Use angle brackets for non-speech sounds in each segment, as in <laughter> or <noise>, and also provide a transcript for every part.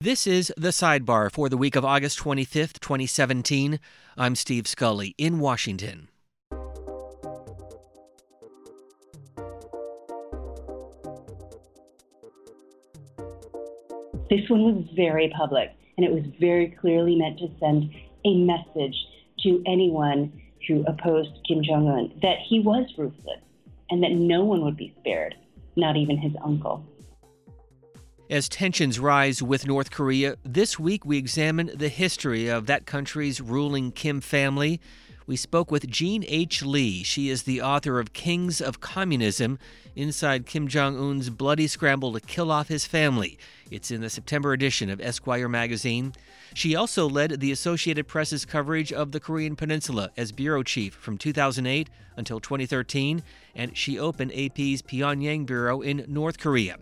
This is the sidebar for the week of August 25th, 2017. I'm Steve Scully in Washington. This one was very public, and it was very clearly meant to send a message to anyone who opposed Kim Jong un that he was ruthless and that no one would be spared, not even his uncle. As tensions rise with North Korea, this week we examine the history of that country's ruling Kim family. We spoke with Jean H. Lee. She is the author of Kings of Communism Inside Kim Jong un's Bloody Scramble to Kill Off His Family. It's in the September edition of Esquire magazine. She also led the Associated Press's coverage of the Korean Peninsula as bureau chief from 2008 until 2013, and she opened AP's Pyongyang bureau in North Korea.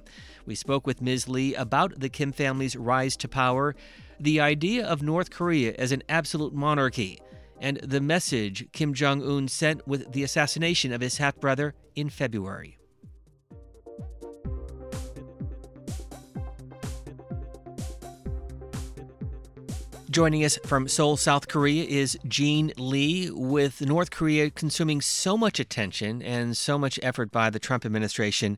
We spoke with Ms. Lee about the Kim family's rise to power, the idea of North Korea as an absolute monarchy, and the message Kim Jong un sent with the assassination of his half brother in February. Joining us from Seoul, South Korea is Jean Lee. With North Korea consuming so much attention and so much effort by the Trump administration,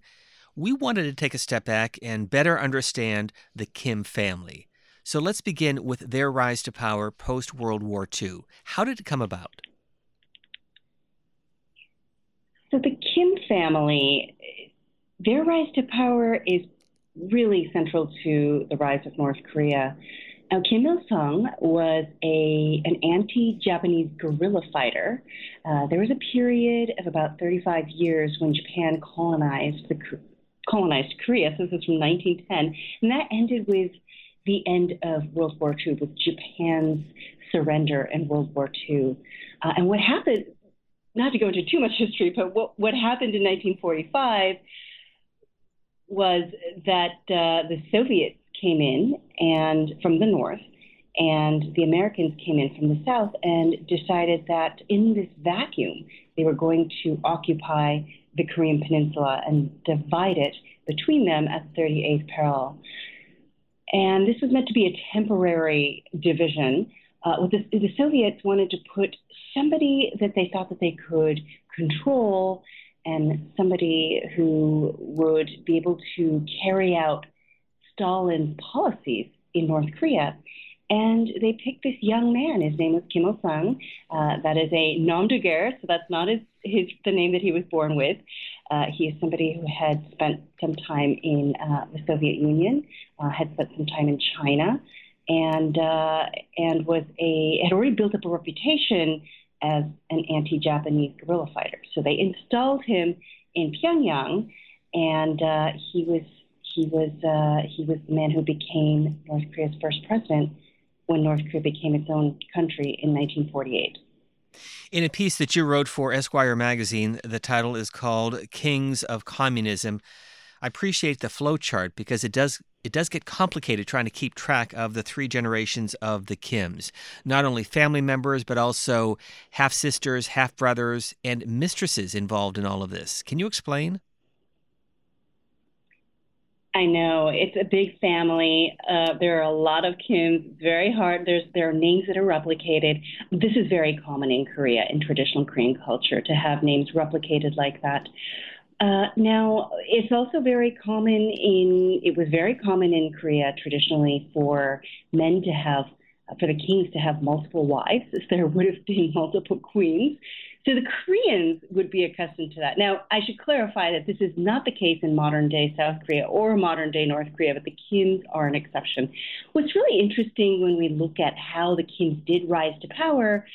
we wanted to take a step back and better understand the Kim family. So let's begin with their rise to power post World War II. How did it come about? So, the Kim family, their rise to power is really central to the rise of North Korea. Now, Kim Il sung was a, an anti Japanese guerrilla fighter. Uh, there was a period of about 35 years when Japan colonized the colonized Korea. So this is from 1910, and that ended with the end of World War II, with Japan's surrender in World War II. Uh, and what happened, not to go into too much history, but what, what happened in 1945 was that uh, the Soviets came in and from the north, and the Americans came in from the south and decided that in this vacuum, they were going to occupy the Korean Peninsula and divide it between them at 38th parallel. And this was meant to be a temporary division. Uh, the, the Soviets wanted to put somebody that they thought that they could control and somebody who would be able to carry out Stalin's policies in North Korea. And they picked this young man. His name was Kim Il Sung. Uh, that is a nom de guerre, so that's not his, his the name that he was born with. Uh, he is somebody who had spent some time in uh, the Soviet Union, uh, had spent some time in China, and uh, and was a had already built up a reputation as an anti-Japanese guerrilla fighter. So they installed him in Pyongyang, and uh, he was he was he was the man who became North Korea's first president when North Korea became its own country in 1948. In a piece that you wrote for Esquire magazine, the title is called Kings of Communism. I appreciate the flowchart because it does it does get complicated trying to keep track of the three generations of the Kims. Not only family members, but also half sisters, half brothers, and mistresses involved in all of this. Can you explain? I know it's a big family. Uh, there are a lot of Kims. Very hard. There's there are names that are replicated. This is very common in Korea, in traditional Korean culture, to have names replicated like that. Uh, now, it's also very common in. It was very common in Korea traditionally for men to have, for the kings to have multiple wives. There would have been multiple queens. So the Koreans would be accustomed to that. Now, I should clarify that this is not the case in modern day South Korea or modern day North Korea, but the Kims are an exception. What's really interesting when we look at how the Kims did rise to power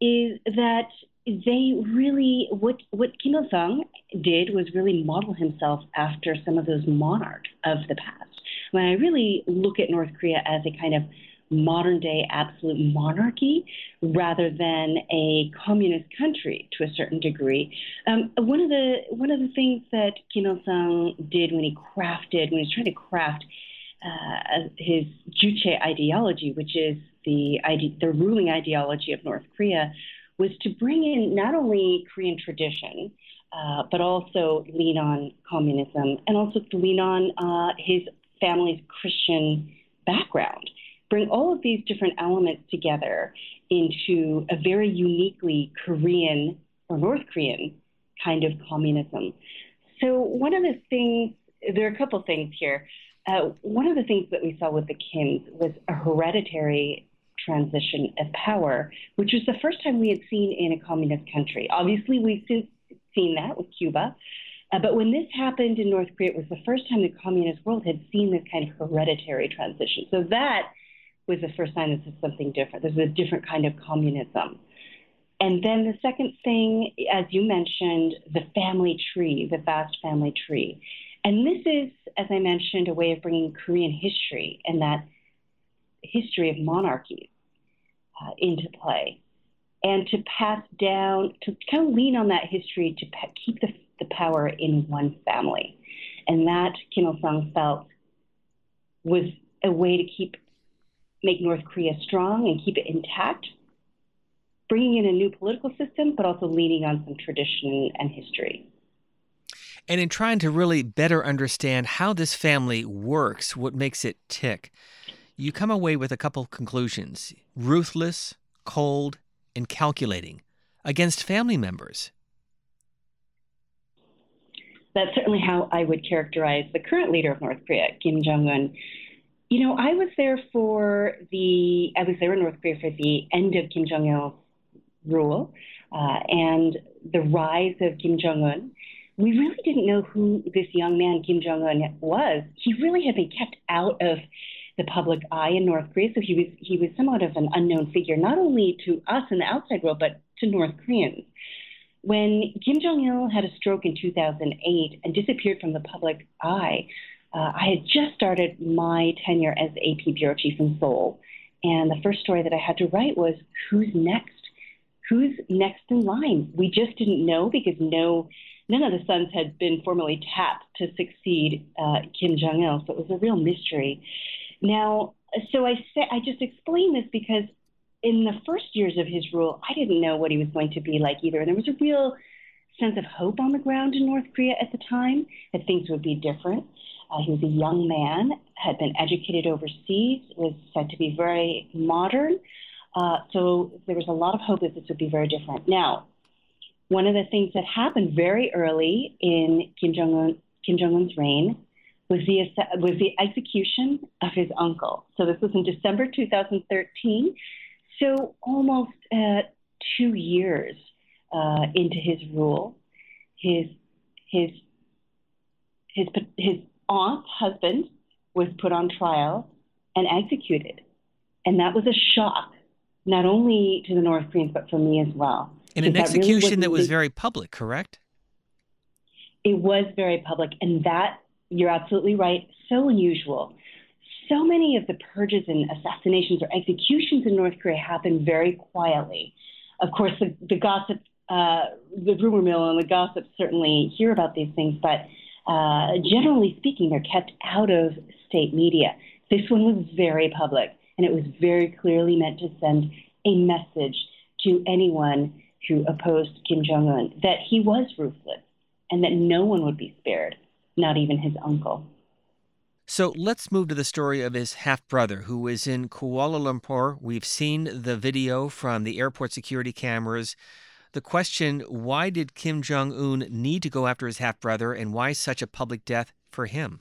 is that they really what what Kim Il Sung did was really model himself after some of those monarchs of the past. When I really look at North Korea as a kind of modern day absolute monarchy rather than a communist country to a certain degree. Um, one of the one of the things that Kim Il Sung did when he crafted when he was trying to craft uh, his Juche ideology, which is the ide- the ruling ideology of North Korea, was to bring in not only Korean tradition. Uh, but also lean on communism and also to lean on uh, his family's Christian background, bring all of these different elements together into a very uniquely Korean or North Korean kind of communism. So, one of the things, there are a couple things here. Uh, one of the things that we saw with the Kims was a hereditary transition of power, which was the first time we had seen in a communist country. Obviously, we've seen that with Cuba. Uh, but when this happened in North Korea, it was the first time the communist world had seen this kind of hereditary transition. So that was the first sign this is something different. There's a different kind of communism. And then the second thing, as you mentioned, the family tree, the vast family tree. And this is, as I mentioned, a way of bringing Korean history and that history of monarchies uh, into play. And to pass down, to kind of lean on that history to pa- keep the, the power in one family. And that Kim Il sung felt was a way to keep make North Korea strong and keep it intact, bringing in a new political system, but also leaning on some tradition and history. And in trying to really better understand how this family works, what makes it tick, you come away with a couple conclusions ruthless, cold, and calculating against family members. That's certainly how I would characterize the current leader of North Korea, Kim Jong un. You know, I was there for the, I was there in North Korea for the end of Kim Jong il's rule uh, and the rise of Kim Jong un. We really didn't know who this young man, Kim Jong un, was. He really had been kept out of the public eye in North Korea, so he was he was somewhat of an unknown figure, not only to us in the outside world, but to North Koreans. When Kim Jong il had a stroke in 2008 and disappeared from the public eye, uh, I had just started my tenure as AP bureau chief in Seoul, and the first story that I had to write was who's next? Who's next in line? We just didn't know because no, none of the sons had been formally tapped to succeed uh, Kim Jong Il, so it was a real mystery. Now, so I say I just explain this because in the first years of his rule, I didn't know what he was going to be like either, and there was a real sense of hope on the ground in North Korea at the time that things would be different. Uh, he was a young man, had been educated overseas, was said to be very modern. Uh, so there was a lot of hope that this would be very different. Now, one of the things that happened very early in Kim Jong Un Kim Jong Un's reign was the was the execution of his uncle. So this was in December 2013. So almost uh, two years uh, into his rule, his his his his aunt's husband was put on trial and executed. And that was a shock, not only to the North Koreans, but for me as well. In an execution really that was very public, correct? It was very public. And that, you're absolutely right, so unusual. So many of the purges and assassinations or executions in North Korea happen very quietly. Of course, the, the gossip, uh, the rumor mill and the gossip certainly hear about these things, but uh, generally speaking, they're kept out of state media. This one was very public, and it was very clearly meant to send a message to anyone who opposed Kim Jong un that he was ruthless and that no one would be spared, not even his uncle. So let's move to the story of his half brother who is in Kuala Lumpur. We've seen the video from the airport security cameras the question why did Kim Jong un need to go after his half brother, and why such a public death for him?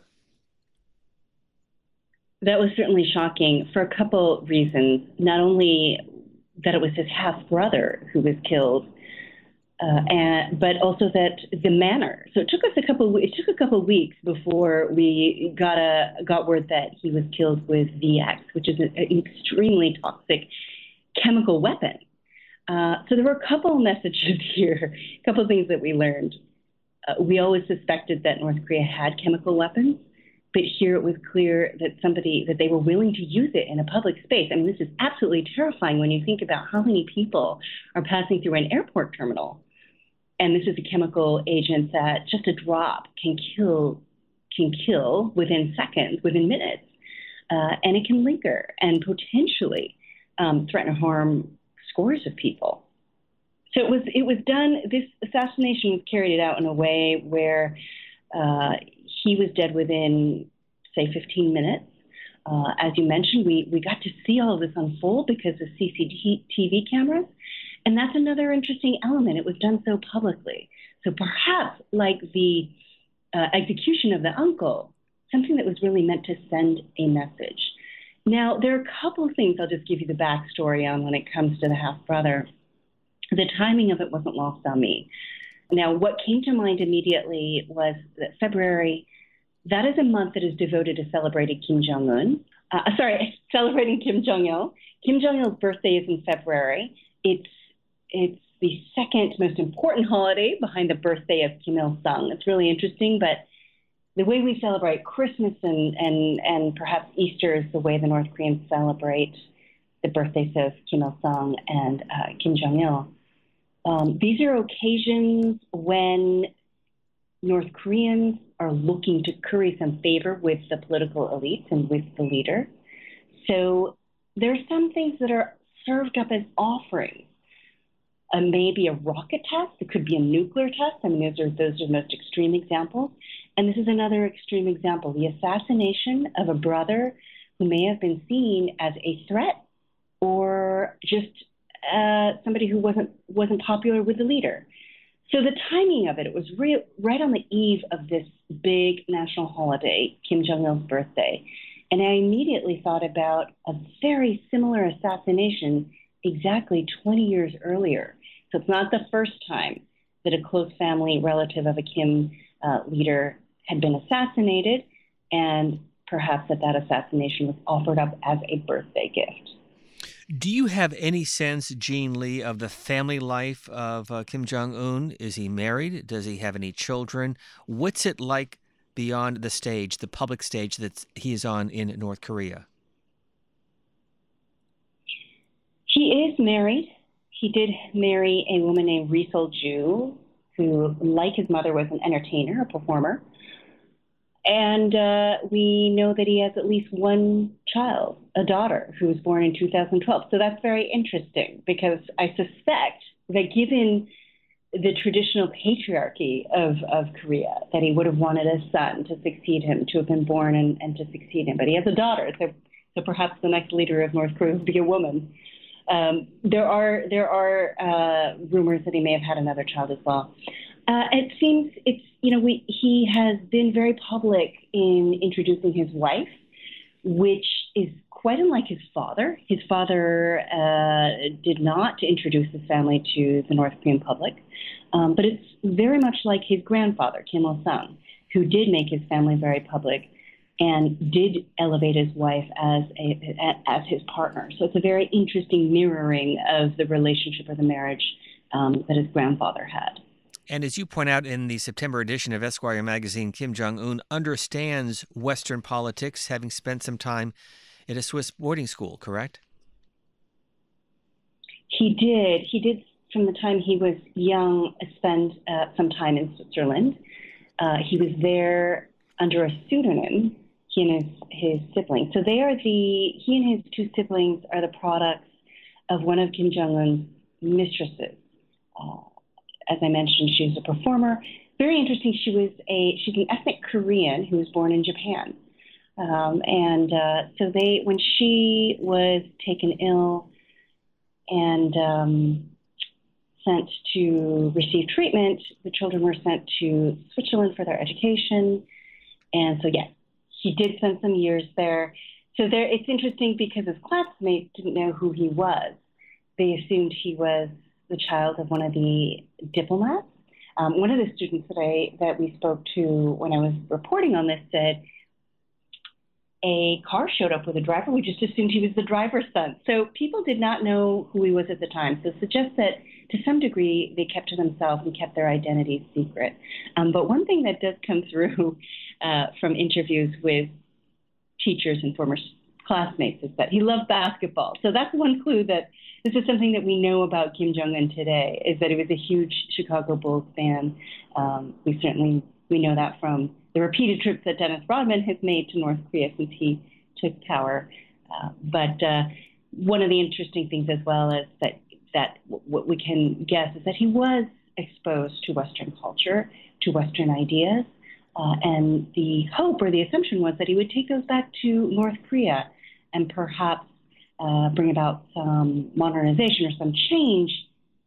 That was certainly shocking for a couple reasons. Not only that it was his half brother who was killed, uh, and, but also that the manner. So it took us a couple. It took a couple weeks before we got a got word that he was killed with VX, which is an extremely toxic chemical weapon. Uh, so there were a couple messages <laughs> here, a couple of things that we learned. Uh, we always suspected that North Korea had chemical weapons, but here it was clear that somebody that they were willing to use it in a public space. I mean, this is absolutely terrifying when you think about how many people are passing through an airport terminal, and this is a chemical agent that just a drop can kill can kill within seconds, within minutes, uh, and it can linger and potentially um, threaten harm scores of people. So it was it was done. This assassination was carried out in a way where uh, he was dead within say 15 minutes. Uh, as you mentioned, we, we got to see all of this unfold because of CCTV cameras. And that's another interesting element. It was done so publicly. So perhaps, like the uh, execution of the uncle, something that was really meant to send a message. Now, there are a couple of things I'll just give you the backstory on when it comes to the half brother. The timing of it wasn't lost on me. Now, what came to mind immediately was that February, that is a month that is devoted to celebrating Kim Jong un. Uh, <laughs> sorry, <laughs> celebrating Kim Jong il. Kim Jong il's birthday is in February. It's it's the second most important holiday behind the birthday of Kim Il Sung. It's really interesting, but the way we celebrate Christmas and, and, and perhaps Easter is the way the North Koreans celebrate the birthdays of Kim Il Sung and uh, Kim Jong il. Um, these are occasions when North Koreans are looking to curry some favor with the political elites and with the leader. So there are some things that are served up as offerings uh, maybe a rocket test. It could be a nuclear test. I mean, those are those are the most extreme examples. And this is another extreme example: the assassination of a brother who may have been seen as a threat or just uh, somebody who wasn't wasn't popular with the leader. So the timing of it, it was re- right on the eve of this big national holiday, Kim Jong Il's birthday, and I immediately thought about a very similar assassination exactly 20 years earlier. So it's not the first time that a close family relative of a Kim uh, leader had been assassinated, and perhaps that that assassination was offered up as a birthday gift. Do you have any sense, Jean Lee, of the family life of uh, Kim Jong Un? Is he married? Does he have any children? What's it like beyond the stage, the public stage that he is on in North Korea? He is married. He did marry a woman named Ri Sol Ju, who, like his mother, was an entertainer, a performer. And uh, we know that he has at least one child, a daughter, who was born in 2012. So that's very interesting because I suspect that given the traditional patriarchy of, of Korea, that he would have wanted a son to succeed him, to have been born and, and to succeed him. But he has a daughter, so, so perhaps the next leader of North Korea would be a woman. Um, there are there are uh, rumors that he may have had another child as well. Uh, it seems it's you know we, he has been very public in introducing his wife, which is quite unlike his father. His father uh, did not introduce his family to the North Korean public, um, but it's very much like his grandfather Kim Il Sung, who did make his family very public and did elevate his wife as a, as his partner. So it's a very interesting mirroring of the relationship or the marriage um, that his grandfather had. And as you point out in the September edition of Esquire magazine, Kim Jong Un understands Western politics, having spent some time at a Swiss boarding school, correct? He did. He did, from the time he was young, spend uh, some time in Switzerland. Uh, he was there under a pseudonym he and his, his siblings. So they are the he and his two siblings are the products of one of Kim Jong Un's mistresses. Uh, as I mentioned, she's a performer. Very interesting. She was a she's an ethnic Korean who was born in Japan. Um, and uh, so they, when she was taken ill and um, sent to receive treatment, the children were sent to Switzerland for their education. And so, yes, he did spend some years there. So there, it's interesting because his classmates didn't know who he was. They assumed he was the child of one of the diplomats. Um, one of the students that I that we spoke to when I was reporting on this said a car showed up with a driver. We just assumed he was the driver's son. So people did not know who he was at the time. So it suggests that to some degree they kept to themselves and kept their identities secret. Um, but one thing that does come through <laughs> uh, from interviews with teachers and former classmates is that he loved basketball. So that's one clue that this is something that we know about Kim Jong Un today is that he was a huge Chicago Bulls fan. Um, we certainly we know that from the repeated trips that Dennis Rodman has made to North Korea since he took power. Uh, but uh, one of the interesting things as well is that that what we can guess is that he was exposed to Western culture, to Western ideas, Uh, and the hope or the assumption was that he would take those back to North Korea and perhaps uh, bring about some modernization or some change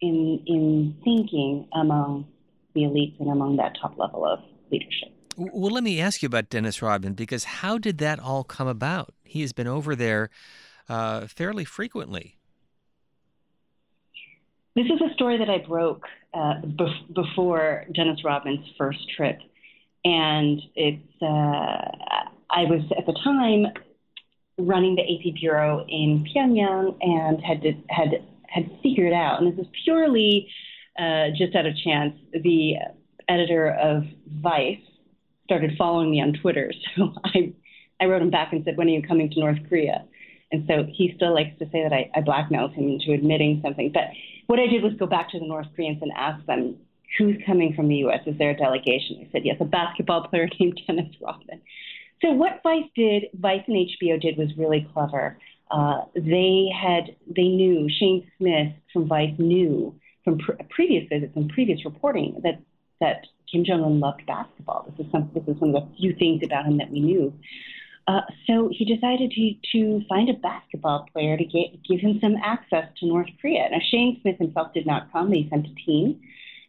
in in thinking among the elites and among that top level of leadership. Well, let me ask you about Dennis Rodman because how did that all come about? He has been over there uh, fairly frequently. This is a story that I broke uh, bef- before Dennis Rodman's first trip, and it's uh, I was at the time running the AP bureau in Pyongyang and had to, had had figured out, and this is purely uh, just out of chance. The editor of Vice started following me on Twitter, <laughs> so I I wrote him back and said, "When are you coming to North Korea?" And so he still likes to say that I, I blackmailed him into admitting something. But what I did was go back to the North Koreans and ask them, "Who's coming from the U.S.? Is there a delegation?" They said, "Yes, a basketball player <laughs> named Dennis Rodman." So what Vice did, Vice and HBO did, was really clever. Uh, they had they knew Shane Smith from Vice knew from pr- previous visits and previous reporting that that Kim Jong Un loved basketball. This is some, this is one of the few things about him that we knew. Uh, so he decided to, to find a basketball player to get, give him some access to North Korea. Now Shane Smith himself did not come; They sent a team,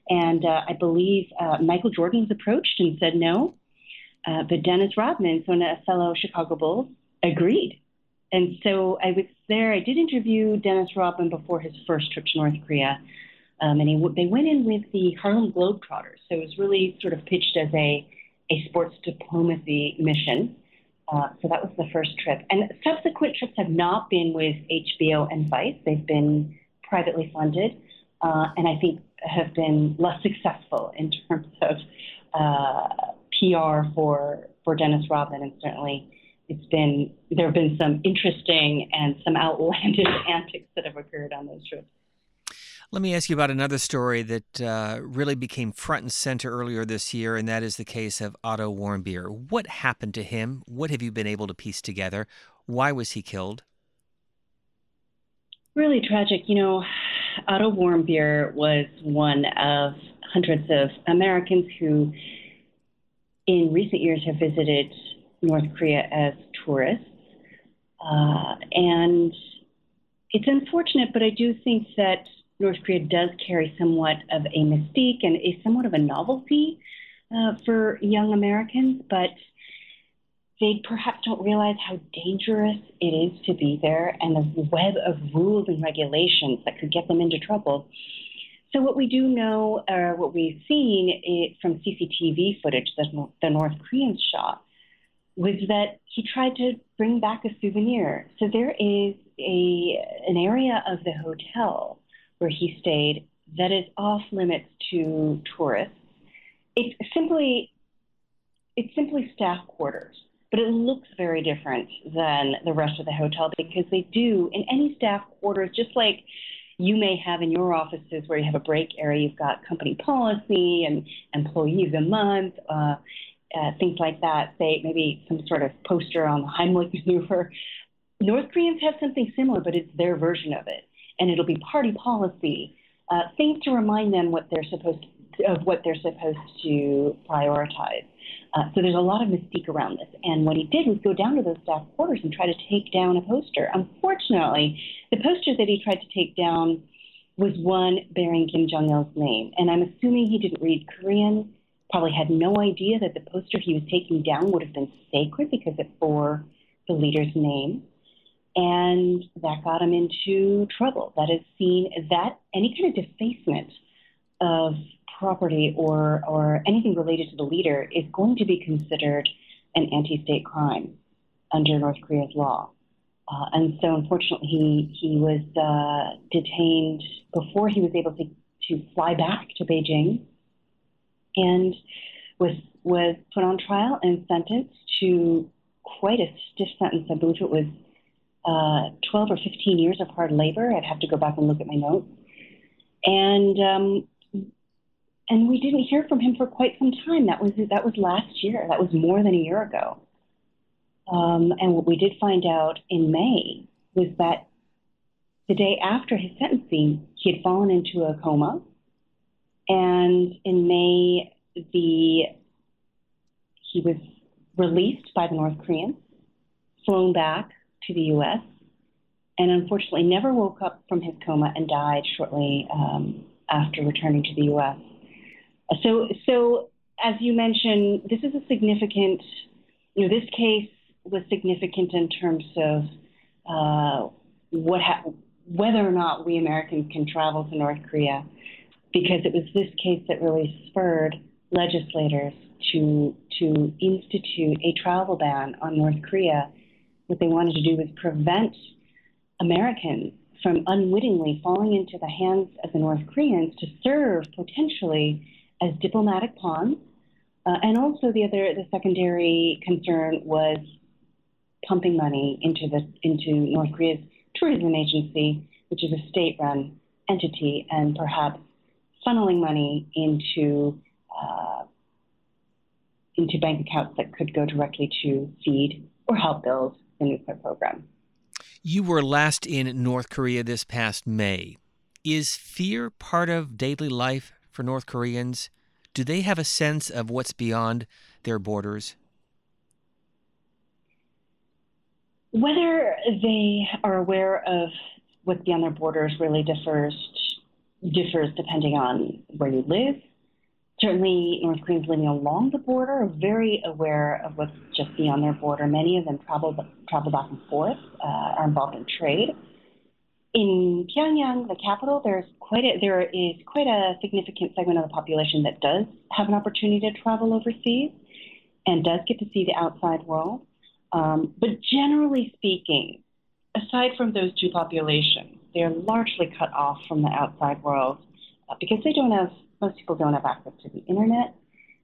and uh, I believe uh, Michael Jordan was approached and said no. Uh, but Dennis Rodman, so a fellow Chicago Bulls, agreed. And so I was there. I did interview Dennis Rodman before his first trip to North Korea. Um, and he, they went in with the Harlem Globetrotters. So it was really sort of pitched as a, a sports diplomacy mission. Uh, so that was the first trip. And subsequent trips have not been with HBO and Vice. They've been privately funded, uh, and I think have been less successful in terms of uh, PR for for Dennis Rodman, and certainly it's been there have been some interesting and some outlandish <laughs> antics that have occurred on those trips. Let me ask you about another story that uh, really became front and center earlier this year, and that is the case of Otto Warmbier. What happened to him? What have you been able to piece together? Why was he killed? Really tragic. You know, Otto Warmbier was one of hundreds of Americans who, in recent years, have visited North Korea as tourists. Uh, and it's unfortunate, but I do think that North Korea does carry somewhat of a mystique and is somewhat of a novelty uh, for young Americans, but they perhaps don't realize how dangerous it is to be there and the web of rules and regulations that could get them into trouble. So, what we do know, or what we've seen it, from CCTV footage that the North Koreans shot, was that he tried to bring back a souvenir. So, there is a an area of the hotel where he stayed that is off limits to tourists. It's simply it's simply staff quarters, but it looks very different than the rest of the hotel because they do in any staff quarters, just like you may have in your offices where you have a break area, you've got company policy and employees a month, uh, uh, things like that. Say maybe some sort of poster on the Heimlich <laughs> maneuver. North Koreans have something similar, but it's their version of it and it'll be party policy, uh, things to remind them what they're supposed to, of what they're supposed to prioritize. Uh, so there's a lot of mystique around this. And what he did was go down to those staff quarters and try to take down a poster. Unfortunately, the poster that he tried to take down was one bearing Kim Jong Il's name. And I'm assuming he didn't read Korean, probably had no idea that the poster he was taking down would have been sacred because it bore the leader's name and that got him into trouble. That is seen that any kind of defacement of property or or anything related to the leader is going to be considered an anti-state crime under North Korea's law. Uh, and so, unfortunately, he he was uh, detained before he was able to to fly back to Beijing, and was was put on trial and sentenced to quite a stiff sentence. I believe it was uh, 12 or 15 years of hard labor. I'd have to go back and look at my notes. And um, and we didn't hear from him for quite some time. That was that was last year. That was more than a year ago. Um, and what we did find out in May was that the day after his sentencing, he had fallen into a coma. And in May, the he was released by the North Koreans, flown back to the U.S., and unfortunately never woke up from his coma and died shortly um, after returning to the U.S. So, so as you mentioned, this is a significant. You know, this case was significant in terms of uh, what ha- whether or not we Americans can travel to North Korea, because it was this case that really spurred legislators to to institute a travel ban on North Korea. What they wanted to do was prevent Americans from unwittingly falling into the hands of the North Koreans to serve potentially as diplomatic pawns. Uh, and also the other, the secondary concern was pumping money into the into North Korea's tourism agency, which is a state-run entity, and perhaps funneling money into uh, into bank accounts that could go directly to feed or help build the nuclear program. You were last in North Korea this past May. Is fear part of daily life for North Koreans? Do they have a sense of what's beyond their borders? Whether they are aware of what's beyond their borders really differs differs depending on where you live. Certainly, North Koreans living along the border are very aware of what's just beyond their border. Many of them travel travel back and forth, uh, are involved in trade. In Pyongyang, the capital, there's quite a, there is quite a significant segment of the population that does have an opportunity to travel overseas and does get to see the outside world. Um, but generally speaking, aside from those two populations, they're largely cut off from the outside world uh, because they don't have, most people don't have access to the internet.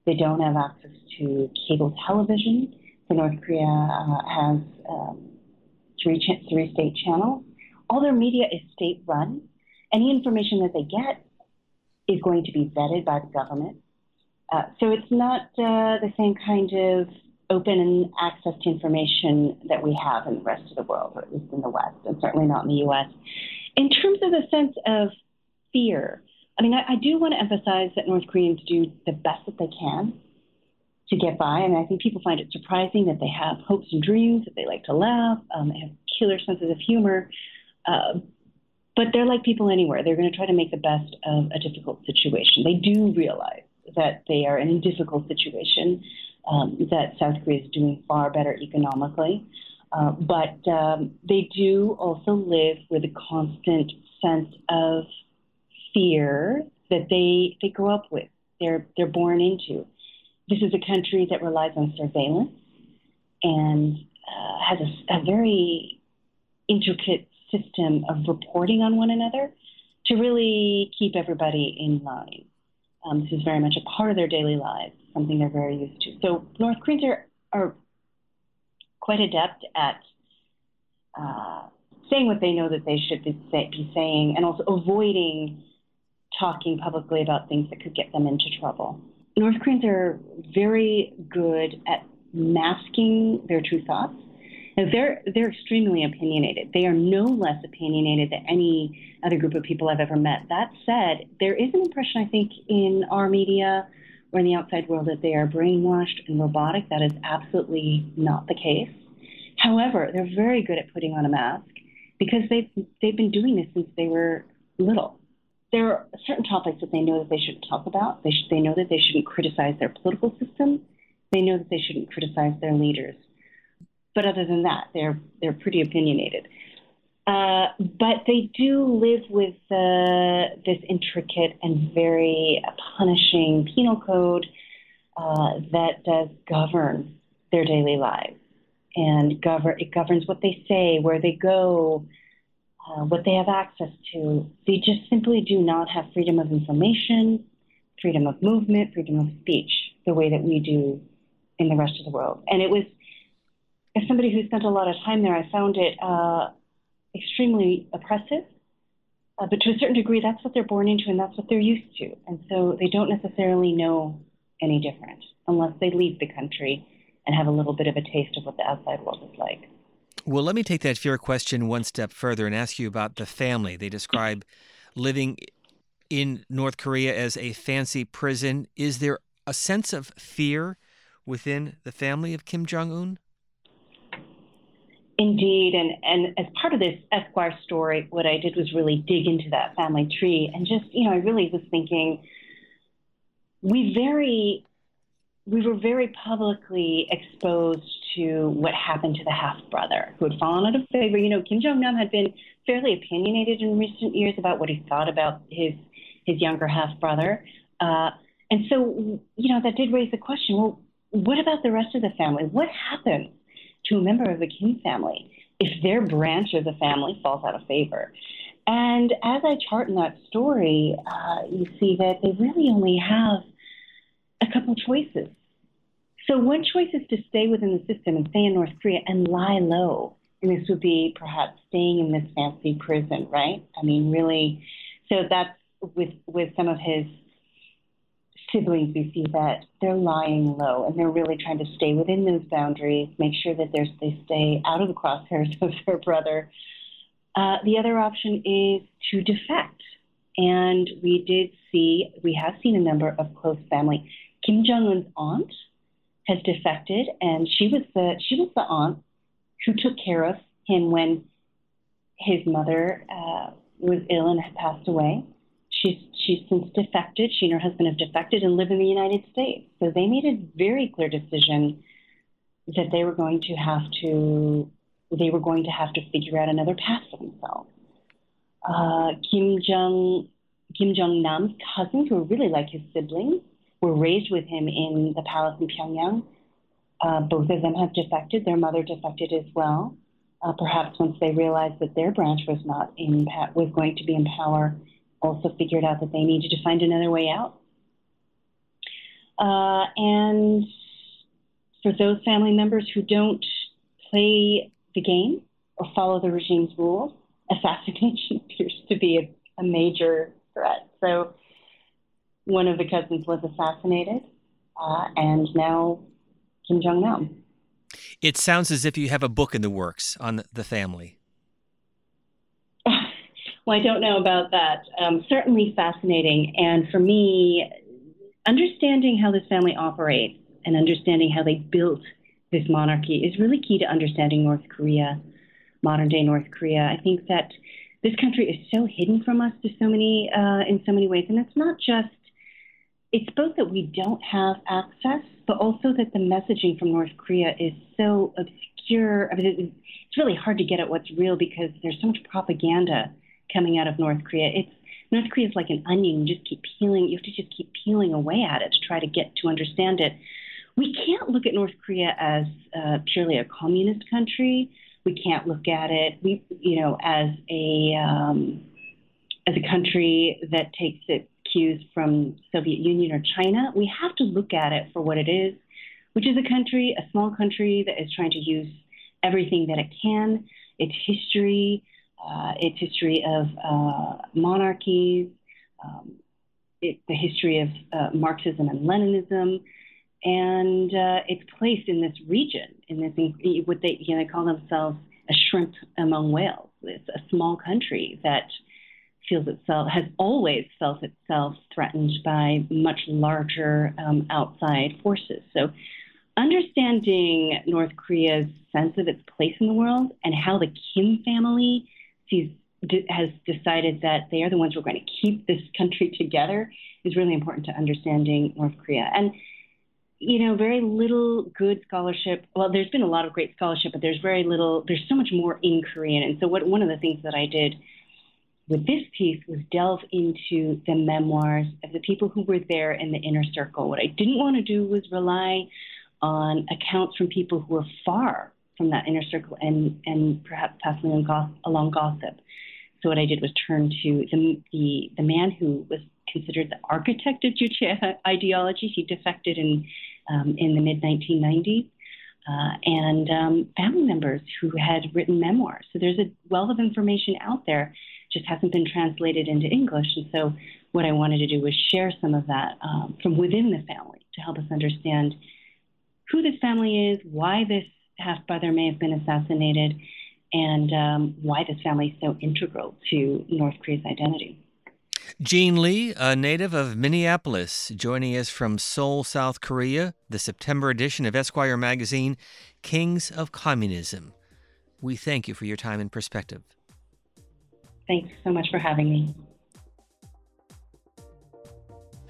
They don't have access to cable television. So North Korea uh, has um, three, ch- three state channels. All their media is state run. Any information that they get is going to be vetted by the government. Uh, so it's not uh, the same kind of open access to information that we have in the rest of the world, or at least in the West, and certainly not in the U.S. In terms of the sense of fear, I mean, I, I do want to emphasize that North Koreans do the best that they can to get by. Mean, I think people find it surprising that they have hopes and dreams, that they like to laugh, um, they have killer senses of humor. Uh, but they're like people anywhere. They're going to try to make the best of a difficult situation. They do realize that they are in a difficult situation um, that South Korea is doing far better economically. Uh, but um, they do also live with a constant sense of fear that they they grow up with. They're they're born into. This is a country that relies on surveillance and uh, has a, a very intricate system of reporting on one another to really keep everybody in line. Um, this is very much a part of their daily lives something they're very used to. So North Koreans are, are quite adept at uh, saying what they know that they should be, say, be saying and also avoiding talking publicly about things that could get them into trouble. North Koreans are very good at masking their true thoughts. They're they're extremely opinionated. They are no less opinionated than any other group of people I've ever met. That said, there is an impression I think in our media or in the outside world that they are brainwashed and robotic. That is absolutely not the case. However, they're very good at putting on a mask because they've they've been doing this since they were little. There are certain topics that they know that they shouldn't talk about. They should, they know that they shouldn't criticize their political system. They know that they shouldn't criticize their leaders. But other than that, they're they're pretty opinionated. Uh, but they do live with uh, this intricate and very punishing penal code uh, that does govern their daily lives and govern it governs what they say, where they go, uh, what they have access to. They just simply do not have freedom of information, freedom of movement, freedom of speech the way that we do in the rest of the world. And it was, as somebody who spent a lot of time there, I found it uh, extremely oppressive. Uh, but to a certain degree, that's what they're born into and that's what they're used to. And so they don't necessarily know any different unless they leave the country and have a little bit of a taste of what the outside world is like. Well, let me take that fear question one step further and ask you about the family. They describe living in North Korea as a fancy prison. Is there a sense of fear within the family of Kim Jong Un? Indeed, and and as part of this Esquire story, what I did was really dig into that family tree and just you know I really was thinking we very we were very publicly exposed to what happened to the half brother who had fallen out of favor. You know, Kim Jong Nam had been fairly opinionated in recent years about what he thought about his his younger half brother, uh, and so you know that did raise the question: Well, what about the rest of the family? What happened? To a member of the Kim family if their branch of the family falls out of favor. And as I chart in that story, uh, you see that they really only have a couple choices. So one choice is to stay within the system and stay in North Korea and lie low. And this would be perhaps staying in this fancy prison, right? I mean, really. So that's with with some of his siblings, we see that they're lying low and they're really trying to stay within those boundaries, make sure that they stay out of the crosshairs <laughs> of their brother. Uh, the other option is to defect. And we did see, we have seen a number of close family. Kim Jong Un's aunt has defected, and she was the she was the aunt who took care of him when his mother uh, was ill and had passed away. She's she's since defected. She and her husband have defected and live in the United States. So they made a very clear decision that they were going to have to they were going to have to figure out another path for themselves. Uh, Kim Jong Kim Jong Nam's cousins, who are really like his siblings, were raised with him in the palace in Pyongyang. Uh, both of them have defected. Their mother defected as well. Uh, perhaps once they realized that their branch was not in was going to be in power, also figured out that they needed to find another way out. Uh, and for those family members who don't play the game or follow the regime's rules, assassination <laughs> appears to be a, a major threat. So one of the cousins was assassinated, uh, and now Kim Jong Nam. It sounds as if you have a book in the works on the family. Well, I don't know about that. Um, certainly fascinating. And for me, understanding how this family operates and understanding how they built this monarchy is really key to understanding North Korea, modern day North Korea. I think that this country is so hidden from us to so many uh, in so many ways, and it's not just. It's both that we don't have access, but also that the messaging from North Korea is so obscure. I mean, it's really hard to get at what's real because there's so much propaganda coming out of North Korea. It's North Korea is like an onion. You just keep peeling. You have to just keep peeling away at it to try to get to understand it. We can't look at North Korea as uh, purely a communist country. We can't look at it, we, you know, as a um, as a country that takes its cues from Soviet Union or China. We have to look at it for what it is, which is a country, a small country that is trying to use everything that it can, its history, uh, its history of uh, monarchies, um, it, the history of uh, Marxism and Leninism, and uh, its place in this region, in this what they you know they call themselves a shrimp among whales. It's a small country that feels itself has always felt itself threatened by much larger um, outside forces. So understanding North Korea's sense of its place in the world and how the Kim family sees has decided that they are the ones who are going to keep this country together is really important to understanding North Korea. And you know, very little good scholarship. Well, there's been a lot of great scholarship, but there's very little. There's so much more in Korean. And so, what one of the things that I did with this piece was delve into the memoirs of the people who were there in the inner circle. What I didn't want to do was rely on accounts from people who were far from that inner circle and, and perhaps passing along, gossip. So what I did was turn to the, the, the man who was considered the architect of Juche ideology. He defected in, um, in the mid 1990s. Uh, and um, family members who had written memoirs. So there's a wealth of information out there, just hasn't been translated into English. And so what I wanted to do was share some of that um, from within the family to help us understand who this family is, why this half brother may have been assassinated, and um, why this family is so integral to North Korea's identity. Jean Lee, a native of Minneapolis, joining us from Seoul, South Korea, the September edition of Esquire magazine, Kings of Communism. We thank you for your time and perspective. Thanks so much for having me.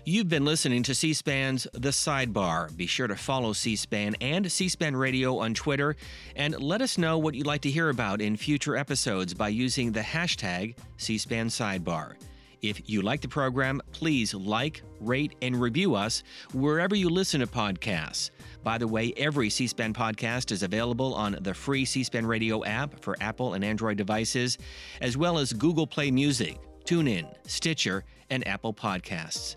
You've been listening to C SPAN's The Sidebar. Be sure to follow C SPAN and C SPAN Radio on Twitter and let us know what you'd like to hear about in future episodes by using the hashtag C SPAN Sidebar. If you like the program, please like, rate, and review us wherever you listen to podcasts. By the way, every C SPAN podcast is available on the free C SPAN radio app for Apple and Android devices, as well as Google Play Music, TuneIn, Stitcher, and Apple Podcasts.